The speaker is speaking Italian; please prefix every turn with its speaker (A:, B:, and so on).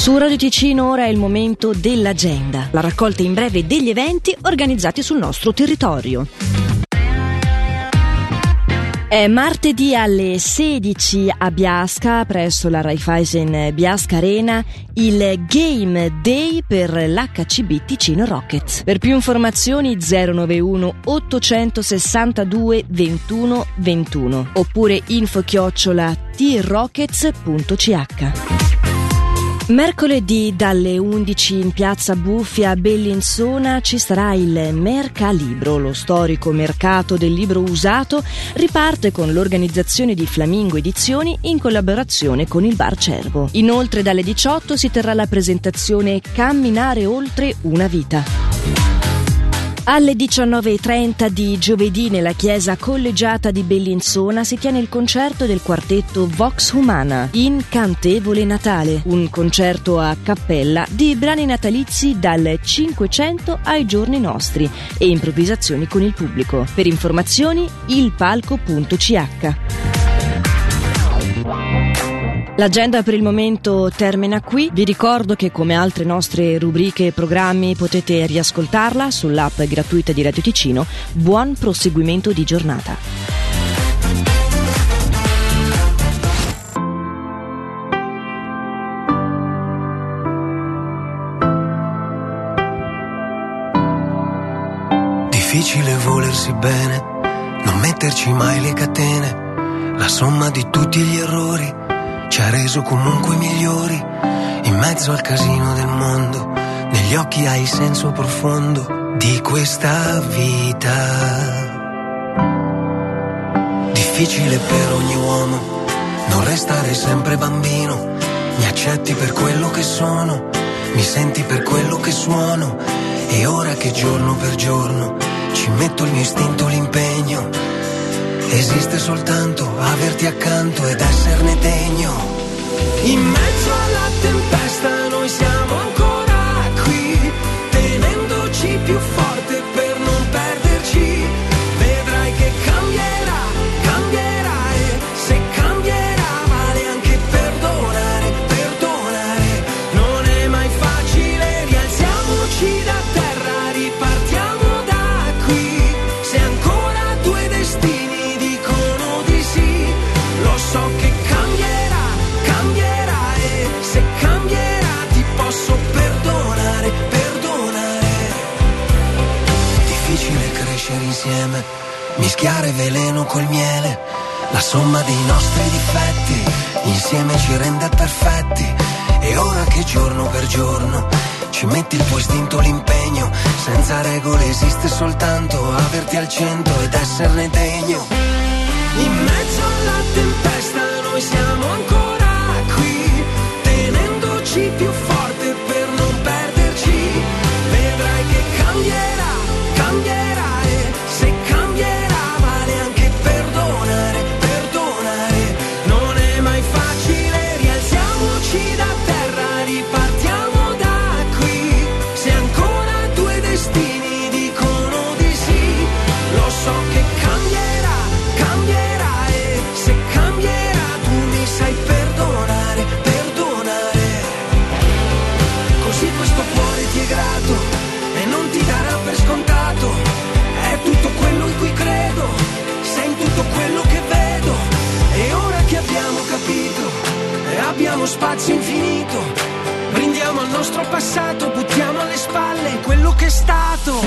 A: Su Radio Ticino ora è il momento dell'agenda, la raccolta in breve degli eventi organizzati sul nostro territorio. È martedì alle 16 a Biasca, presso la Raiffeisen Biasca Arena, il Game Day per l'HCB Ticino Rockets. Per più informazioni 091 862 21 21 oppure info chiocciola trockets.ch. Mercoledì dalle 11 in piazza Buffia a Bellinzona ci sarà il Mercalibro, lo storico mercato del libro usato, riparte con l'organizzazione di Flamingo Edizioni in collaborazione con il Bar Cervo. Inoltre dalle 18 si terrà la presentazione Camminare oltre una vita. Alle 19.30 di giovedì nella chiesa collegiata di Bellinzona si tiene il concerto del quartetto Vox Humana, Incantevole Natale, un concerto a cappella di brani natalizi dal 500 ai giorni nostri e improvvisazioni con il pubblico. Per informazioni ilpalco.ch. L'agenda per il momento termina qui. Vi ricordo che come altre nostre rubriche e programmi potete riascoltarla sull'app gratuita di Radio Ticino. Buon proseguimento di giornata.
B: Difficile volersi bene, non metterci mai le catene, la somma di tutti gli errori reso comunque migliori in mezzo al casino del mondo. Negli occhi hai il senso profondo di questa vita. Difficile per ogni uomo non restare sempre bambino. Mi accetti per quello che sono, mi senti per quello che suono. E ora che giorno per giorno ci metto il mio istinto, l'impegno Esiste soltanto averti accanto ed esserne degno. In mischiare veleno col miele, la somma dei nostri difetti, insieme ci rende perfetti. E ora che giorno per giorno ci metti il tuo istinto, l'impegno, senza regole esiste soltanto averti al centro ed esserne degno. In mezzo alla tempesta noi siamo ancora abbiamo spazio infinito, brindiamo al nostro passato, buttiamo alle spalle quello che è stato.